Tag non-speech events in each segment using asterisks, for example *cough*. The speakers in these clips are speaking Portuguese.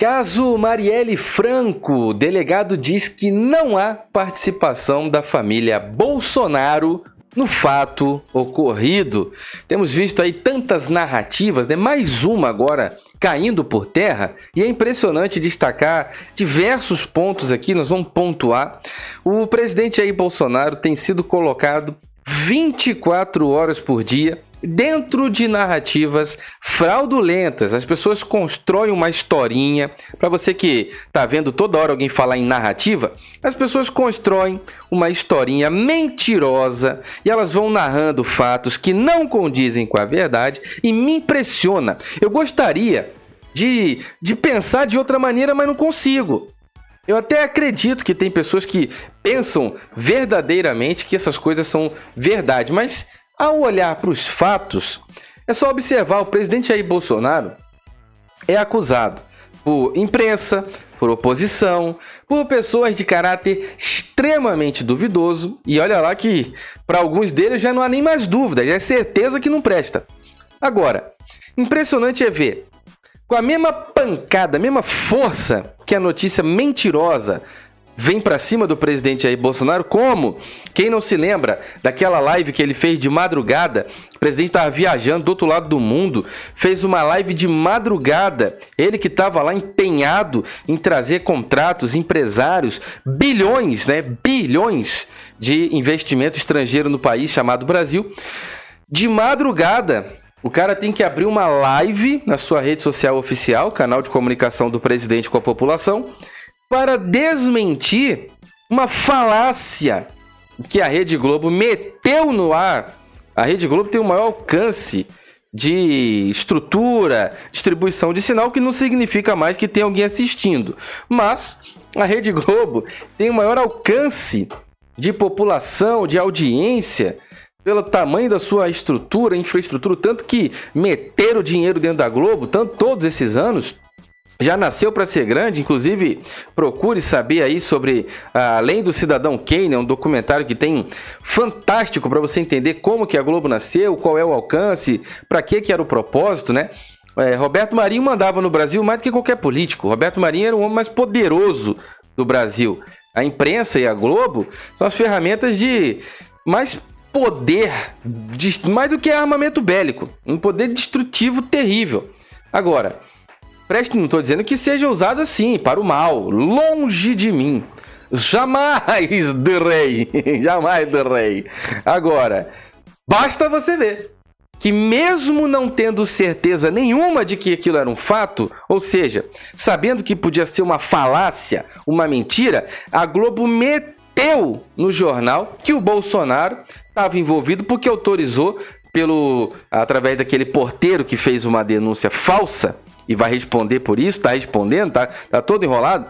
Caso Marielle Franco, delegado diz que não há participação da família Bolsonaro no fato ocorrido. Temos visto aí tantas narrativas, né? Mais uma agora caindo por terra, e é impressionante destacar diversos pontos aqui, nós vamos pontuar. O presidente Jair Bolsonaro tem sido colocado 24 horas por dia dentro de narrativas fraudulentas. As pessoas constroem uma historinha. Para você que tá vendo toda hora alguém falar em narrativa, as pessoas constroem uma historinha mentirosa e elas vão narrando fatos que não condizem com a verdade e me impressiona. Eu gostaria de, de pensar de outra maneira, mas não consigo. Eu até acredito que tem pessoas que pensam verdadeiramente que essas coisas são verdade, mas ao olhar para os fatos, é só observar: o presidente Jair Bolsonaro é acusado por imprensa, por oposição, por pessoas de caráter extremamente duvidoso. E olha lá que para alguns deles já não há nem mais dúvida, já é certeza que não presta. Agora, impressionante é ver com a mesma pancada, a mesma força que a notícia mentirosa vem para cima do presidente Jair Bolsonaro, como? Quem não se lembra daquela live que ele fez de madrugada? O presidente estava viajando do outro lado do mundo, fez uma live de madrugada. Ele que estava lá empenhado em trazer contratos, empresários, bilhões, né? Bilhões de investimento estrangeiro no país chamado Brasil. De madrugada, o cara tem que abrir uma live na sua rede social oficial, canal de comunicação do presidente com a população para desmentir uma falácia que a Rede Globo meteu no ar. A Rede Globo tem o maior alcance de estrutura, distribuição de sinal, que não significa mais que tem alguém assistindo. Mas a Rede Globo tem o maior alcance de população, de audiência, pelo tamanho da sua estrutura, infraestrutura, tanto que meteram dinheiro dentro da Globo, tanto todos esses anos, já nasceu para ser grande, inclusive procure saber aí sobre a Além do Cidadão Kane, é um documentário que tem fantástico para você entender como que a Globo nasceu, qual é o alcance, para que que era o propósito, né? É, Roberto Marinho mandava no Brasil mais do que qualquer político. Roberto Marinho era o homem mais poderoso do Brasil. A imprensa e a Globo são as ferramentas de mais poder, de, mais do que armamento bélico, um poder destrutivo terrível. Agora, Preste, não estou dizendo que seja usado assim, para o mal. Longe de mim. Jamais *laughs* do rei. Jamais do rei. Agora, basta você ver que mesmo não tendo certeza nenhuma de que aquilo era um fato, ou seja, sabendo que podia ser uma falácia, uma mentira, a Globo meteu no jornal que o Bolsonaro estava envolvido porque autorizou pelo através daquele porteiro que fez uma denúncia falsa e vai responder por isso, está respondendo, tá, tá todo enrolado.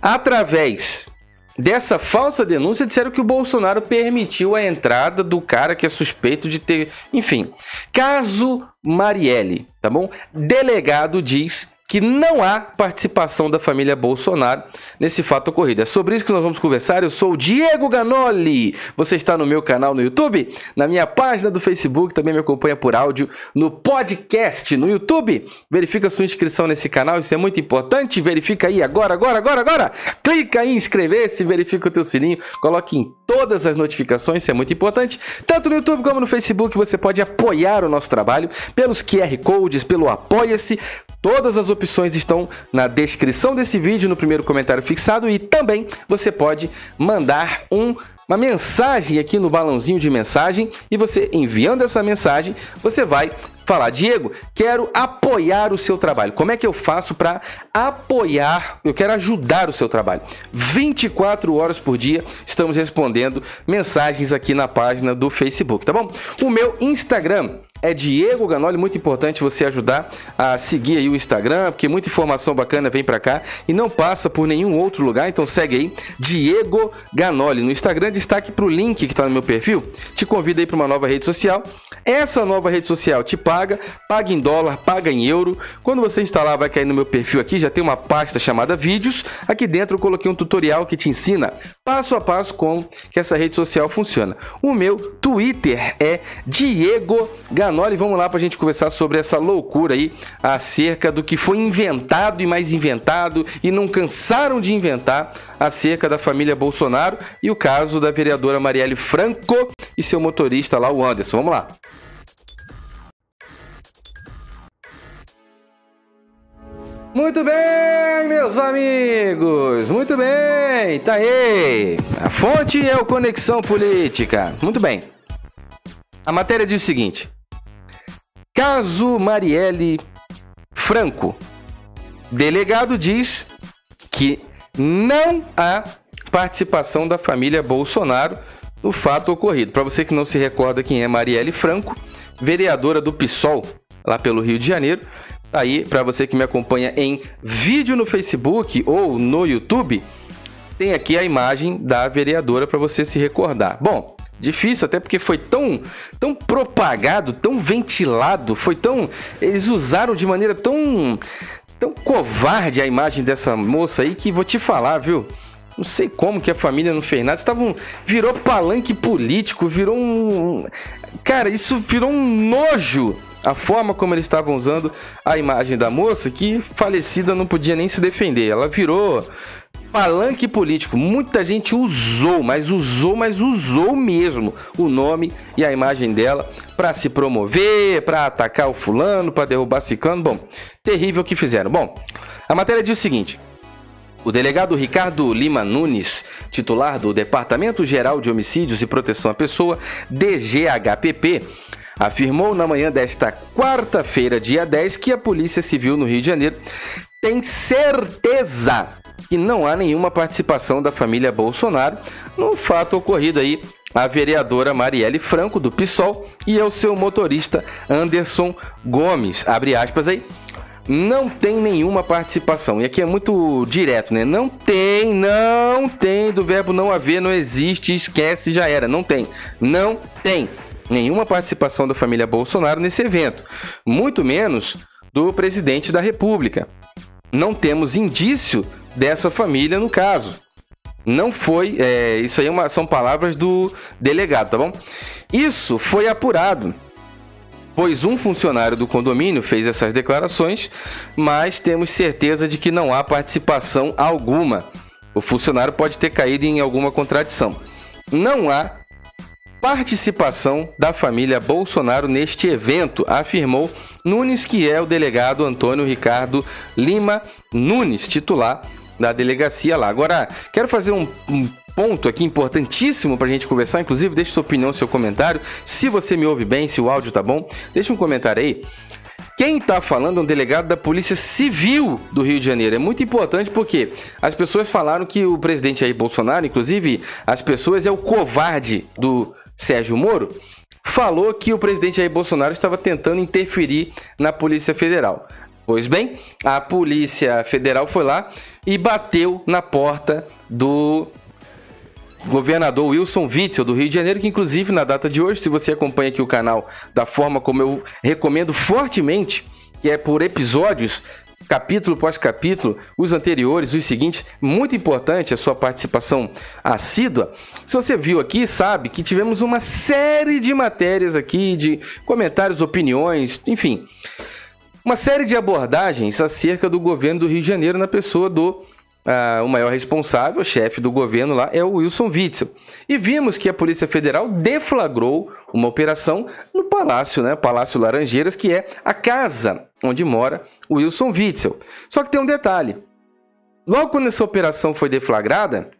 Através dessa falsa denúncia, disseram que o Bolsonaro permitiu a entrada do cara que é suspeito de ter. Enfim, caso Marielle, tá bom? Delegado diz que não há participação da família Bolsonaro nesse fato ocorrido. É sobre isso que nós vamos conversar. Eu sou o Diego Ganoli. Você está no meu canal no YouTube, na minha página do Facebook, também me acompanha por áudio no podcast no YouTube. Verifica sua inscrição nesse canal, isso é muito importante. Verifica aí agora, agora, agora, agora. Clica em inscrever-se, verifica o teu sininho, coloque em todas as notificações, isso é muito importante. Tanto no YouTube como no Facebook você pode apoiar o nosso trabalho pelos QR Codes, pelo Apoia-se. Todas as opções estão na descrição desse vídeo, no primeiro comentário fixado e também você pode mandar um uma mensagem aqui no balãozinho de mensagem e você enviando essa mensagem, você vai falar, Diego, quero apoiar o seu trabalho. Como é que eu faço para apoiar? Eu quero ajudar o seu trabalho. 24 horas por dia estamos respondendo mensagens aqui na página do Facebook, tá bom? O meu Instagram é Diego Ganoli, muito importante você ajudar a seguir aí o Instagram, porque muita informação bacana vem para cá e não passa por nenhum outro lugar, então segue aí Diego Ganoli no Instagram, destaque para o link que está no meu perfil, te convido aí para uma nova rede social. Essa nova rede social te paga, paga em dólar, paga em euro. Quando você instalar, vai cair no meu perfil aqui, já tem uma pasta chamada vídeos. Aqui dentro eu coloquei um tutorial que te ensina passo a passo como que essa rede social funciona. O meu Twitter é Diego Ganoli. Vamos lá para a gente conversar sobre essa loucura aí acerca do que foi inventado e mais inventado e não cansaram de inventar acerca da família Bolsonaro e o caso da vereadora Marielle Franco e seu motorista lá, o Anderson. Vamos lá. Muito bem, meus amigos, muito bem, tá aí. A fonte é o Conexão Política. Muito bem. A matéria diz o seguinte: Caso Marielle Franco. Delegado diz que não há participação da família Bolsonaro no fato ocorrido. Para você que não se recorda quem é Marielle Franco, vereadora do PSOL, lá pelo Rio de Janeiro, Aí, para você que me acompanha em vídeo no Facebook ou no YouTube, tem aqui a imagem da vereadora para você se recordar. Bom, difícil até porque foi tão tão propagado, tão ventilado, foi tão eles usaram de maneira tão tão covarde a imagem dessa moça aí que vou te falar, viu? Não sei como que a família não fez nada. Estavam virou palanque político, virou um cara, isso virou um nojo a forma como eles estavam usando a imagem da moça, que falecida não podia nem se defender. Ela virou palanque político. Muita gente usou, mas usou, mas usou mesmo o nome e a imagem dela para se promover, para atacar o fulano, para derrubar ciclano. Bom, terrível o que fizeram. Bom, a matéria diz o seguinte: o delegado Ricardo Lima Nunes, titular do Departamento Geral de Homicídios e Proteção à Pessoa, DGHPP, afirmou na manhã desta quarta-feira, dia 10, que a Polícia Civil no Rio de Janeiro tem certeza que não há nenhuma participação da família Bolsonaro no fato ocorrido aí a vereadora Marielle Franco do PSOL e ao seu motorista Anderson Gomes, abre aspas aí, não tem nenhuma participação. E aqui é muito direto, né? Não tem, não tem, do verbo não haver, não existe, esquece, já era. Não tem, não tem nenhuma participação da família Bolsonaro nesse evento, muito menos do presidente da República. Não temos indício dessa família no caso. Não foi. É, isso aí é uma, são palavras do delegado, tá bom? Isso foi apurado, pois um funcionário do condomínio fez essas declarações, mas temos certeza de que não há participação alguma. O funcionário pode ter caído em alguma contradição. Não há participação da família Bolsonaro neste evento, afirmou Nunes, que é o delegado Antônio Ricardo Lima Nunes, titular da delegacia lá. Agora, quero fazer um, um ponto aqui importantíssimo para a gente conversar, inclusive deixe sua opinião, seu comentário, se você me ouve bem, se o áudio tá bom, deixe um comentário aí. Quem está falando é um delegado da Polícia Civil do Rio de Janeiro. É muito importante porque as pessoas falaram que o presidente aí, Bolsonaro, inclusive as pessoas, é o covarde do Sérgio Moro, falou que o presidente Jair Bolsonaro estava tentando interferir na Polícia Federal. Pois bem, a Polícia Federal foi lá e bateu na porta do governador Wilson Witzel do Rio de Janeiro, que inclusive na data de hoje, se você acompanha aqui o canal da forma como eu recomendo fortemente, que é por episódios, capítulo após capítulo, os anteriores, os seguintes, muito importante a sua participação assídua. Se você viu aqui, sabe que tivemos uma série de matérias aqui, de comentários, opiniões, enfim, uma série de abordagens acerca do governo do Rio de Janeiro na pessoa do Uh, o maior responsável, chefe do governo lá, é o Wilson Witzel. E vimos que a Polícia Federal deflagrou uma operação no Palácio, né? Palácio Laranjeiras, que é a casa onde mora Wilson Witzel. Só que tem um detalhe. Logo quando essa operação foi deflagrada,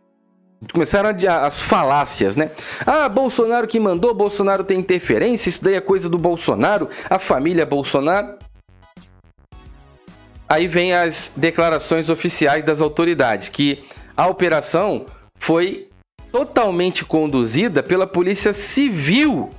começaram as falácias, né? Ah, Bolsonaro que mandou, Bolsonaro tem interferência, isso daí é coisa do Bolsonaro, a família Bolsonaro. Aí vem as declarações oficiais das autoridades que a operação foi totalmente conduzida pela Polícia Civil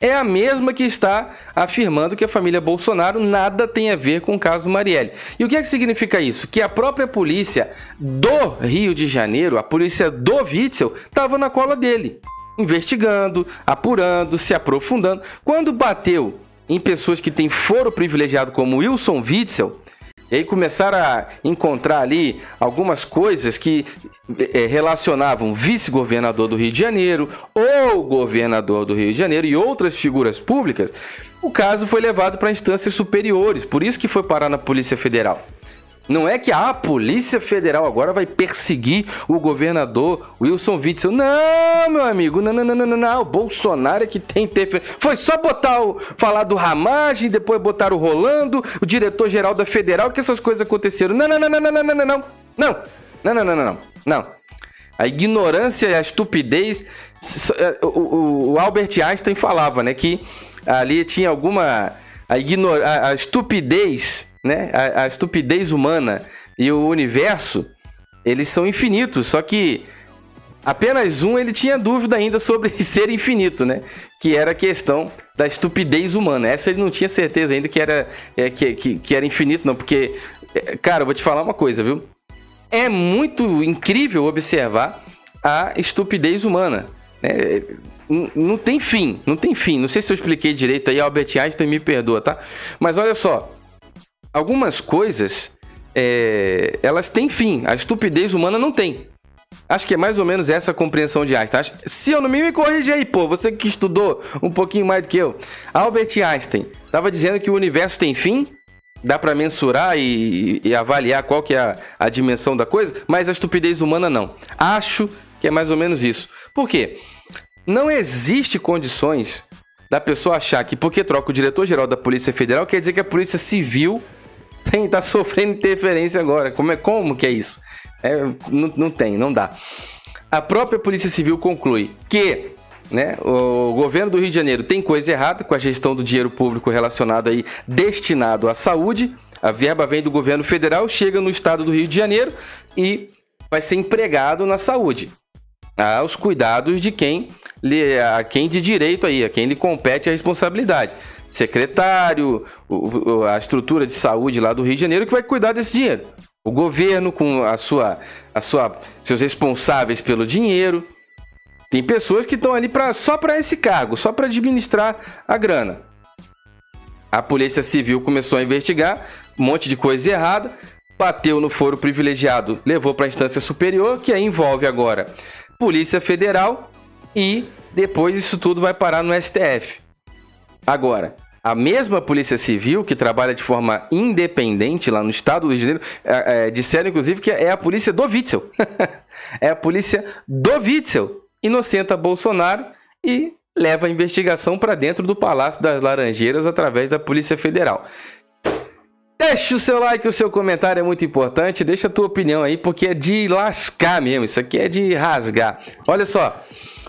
é a mesma que está afirmando que a família Bolsonaro nada tem a ver com o caso Marielle. E o que é que significa isso? Que a própria polícia do Rio de Janeiro, a polícia do Witzel, estava na cola dele, investigando, apurando, se aprofundando. Quando bateu em pessoas que têm foro privilegiado como Wilson Witzel, E aí começaram a encontrar ali algumas coisas que é, relacionavam vice-governador do Rio de Janeiro ou governador do Rio de Janeiro e outras figuras públicas. O caso foi levado para instâncias superiores, por isso que foi parar na Polícia Federal. Não é que a Polícia Federal agora vai perseguir o governador Wilson Witzel. Não, meu amigo, não, não, não, não, não. O Bolsonaro é que tem interferência. Foi só botar o, falar do Ramagem, depois botar o Rolando, o diretor-geral da Federal, que essas coisas aconteceram. Não, não, não, não, não, não, não, não, não. Não, não, não, não, não. A ignorância e a estupidez. O, o, o Albert Einstein falava, né, que ali tinha alguma. A, ignor, a, a estupidez né? A, a estupidez humana e o universo, eles são infinitos, só que apenas um ele tinha dúvida ainda sobre *laughs* ser infinito, né? Que era a questão da estupidez humana. Essa ele não tinha certeza ainda que era, é, que, que, que, era infinito, não. Porque, é, cara, eu vou te falar uma coisa, viu? É muito incrível observar a estupidez humana. Né? Não tem fim, não tem fim. Não sei se eu expliquei direito aí, Albert Einstein me perdoa, tá? Mas olha só, algumas coisas é, elas têm fim, a estupidez humana não tem. Acho que é mais ou menos essa a compreensão de Einstein. Se eu não me, me corrija aí, pô, você que estudou um pouquinho mais do que eu. Albert Einstein estava dizendo que o universo tem fim, dá para mensurar e, e, avaliar qual que é a, a dimensão da coisa, mas a estupidez humana não. Acho que é mais ou menos isso. Por quê? Não existe condições da pessoa achar que porque troca o diretor-geral da Polícia Federal quer dizer que a Polícia Civil tem, tá sofrendo interferência agora. Como é como que é isso? É, não, não tem, não dá. A própria Polícia Civil conclui que né, o governo do Rio de Janeiro tem coisa errada com a gestão do dinheiro público relacionado aí destinado à saúde. A verba vem do governo federal, chega no estado do Rio de Janeiro e vai ser empregado na saúde. Aos cuidados de quem, a quem de direito aí, a quem lhe compete a responsabilidade secretário, a estrutura de saúde lá do Rio de Janeiro que vai cuidar desse dinheiro. O governo com a sua, a sua, seus responsáveis pelo dinheiro. Tem pessoas que estão ali pra, só para esse cargo, só para administrar a grana. A Polícia Civil começou a investigar um monte de coisa errada, bateu no foro privilegiado, levou para a instância superior, que aí envolve agora Polícia Federal e depois isso tudo vai parar no STF. Agora, a mesma Polícia Civil, que trabalha de forma independente lá no estado do Rio de Janeiro, é, é, disseram inclusive que é a polícia do Witzel. *laughs* é a polícia do Witzel. Inocenta Bolsonaro e leva a investigação para dentro do Palácio das Laranjeiras através da Polícia Federal. Deixe o seu like, o seu comentário é muito importante. Deixa a tua opinião aí, porque é de lascar mesmo. Isso aqui é de rasgar. Olha só.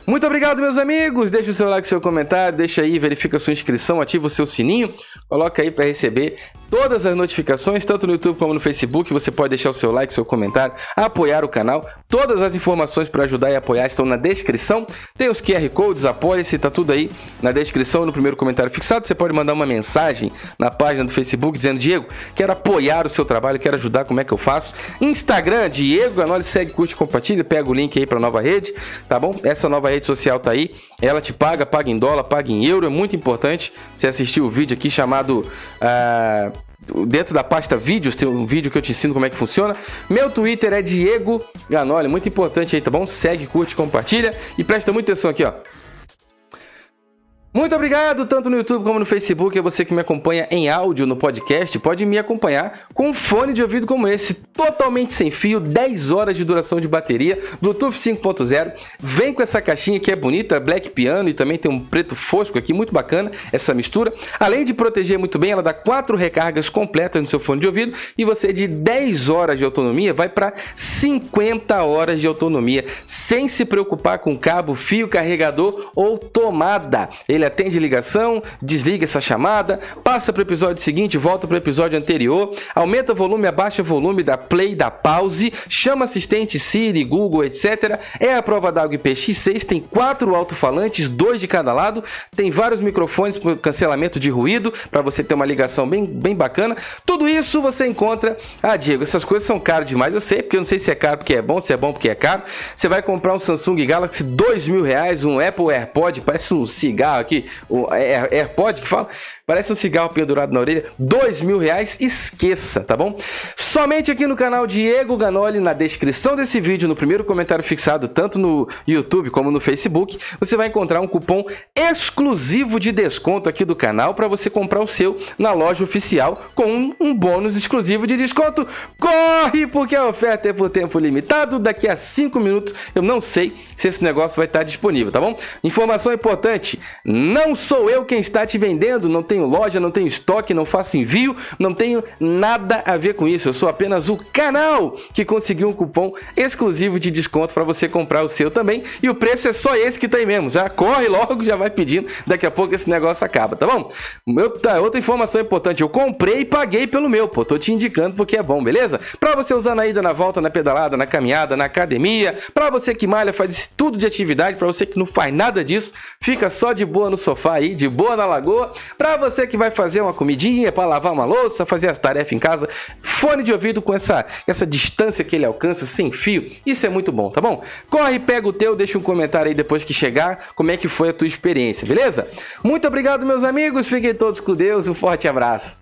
Muito obrigado, meus amigos. Deixe o seu like, seu comentário, deixa aí, verifica a sua inscrição, ativa o seu sininho, coloca aí para receber todas as notificações, tanto no YouTube como no Facebook. Você pode deixar o seu like, seu comentário, apoiar o canal. Todas as informações para ajudar e apoiar estão na descrição. Tem os QR Codes, apoia-se, tá tudo aí na descrição no primeiro comentário fixado. Você pode mandar uma mensagem na página do Facebook dizendo: Diego, quero apoiar o seu trabalho, quero ajudar, como é que eu faço? Instagram, Diego Ganoli, segue, curte, compartilha, pega o link aí para nova rede, tá bom? Essa nova rede social tá aí. Ela te paga, paga em dólar, paga em euro. É muito importante você assistir o vídeo aqui chamado. Uh, dentro da pasta vídeos, tem um vídeo que eu te ensino como é que funciona. Meu Twitter é Diego Ganoli, muito importante aí, tá bom? Segue, curte, compartilha e presta muita atenção aqui, ó. Muito obrigado, tanto no YouTube como no Facebook. É você que me acompanha em áudio no podcast. Pode me acompanhar com um fone de ouvido como esse, totalmente sem fio, 10 horas de duração de bateria, Bluetooth 5.0. Vem com essa caixinha que é bonita, black piano e também tem um preto fosco aqui, muito bacana essa mistura. Além de proteger muito bem, ela dá quatro recargas completas no seu fone de ouvido e você de 10 horas de autonomia vai para 50 horas de autonomia, sem se preocupar com cabo, fio, carregador ou tomada. Ele ele atende ligação, desliga essa chamada, passa para o episódio seguinte, volta para o episódio anterior, aumenta o volume, abaixa o volume, da play, da pause, chama assistente Siri, Google, etc. É a prova da IP-X6, tem quatro alto-falantes, dois de cada lado, tem vários microfones para cancelamento de ruído, para você ter uma ligação bem, bem bacana. Tudo isso você encontra. Ah, Diego, essas coisas são caras demais. Eu sei, porque eu não sei se é caro porque é bom, se é bom porque é caro. Você vai comprar um Samsung Galaxy dois mil reais, um Apple AirPod, parece um cigarro aqui, o AirPod que fala, parece um cigarro pendurado na orelha, dois mil reais, esqueça, tá bom? Somente aqui no canal Diego Ganoli, na descrição desse vídeo, no primeiro comentário fixado, tanto no YouTube como no Facebook, você vai encontrar um cupom exclusivo de desconto aqui do canal para você comprar o seu na loja oficial com um, bônus exclusivo de desconto. Corre, porque a oferta é por tempo limitado, daqui a 5 minutos eu não sei se esse negócio vai estar disponível, tá bom? Informação importante, não sou eu quem está te vendendo, não tenho loja, não tenho estoque, não faço envio, não tenho nada a ver com isso. Eu sou apenas o canal que conseguiu um cupom exclusivo de desconto para você comprar o seu também. E o preço é só esse que tem mesmo. Já corre logo, já vai pedindo. Daqui a pouco esse negócio acaba, tá bom? Meu, tá, outra informação importante, eu comprei e paguei pelo meu, pô. Tô te indicando porque é bom, beleza? Para você usar na ida, na volta, na pedalada, na caminhada, na academia, para você que malha, faz tudo de atividade, para você que não faz nada disso, fica só de boa no sofá aí, de boa na lagoa. Para você que vai fazer uma comidinha, para lavar uma louça, fazer as tarefas em casa, fone de ouvido com essa, essa distância que ele alcança, sem fio, isso é muito bom, tá bom? Corre, pega o teu, deixa um comentário aí depois que chegar, como é que foi a tua experiência, beleza? Muito obrigado, meus amigos, fiquem todos com Deus, um forte abraço.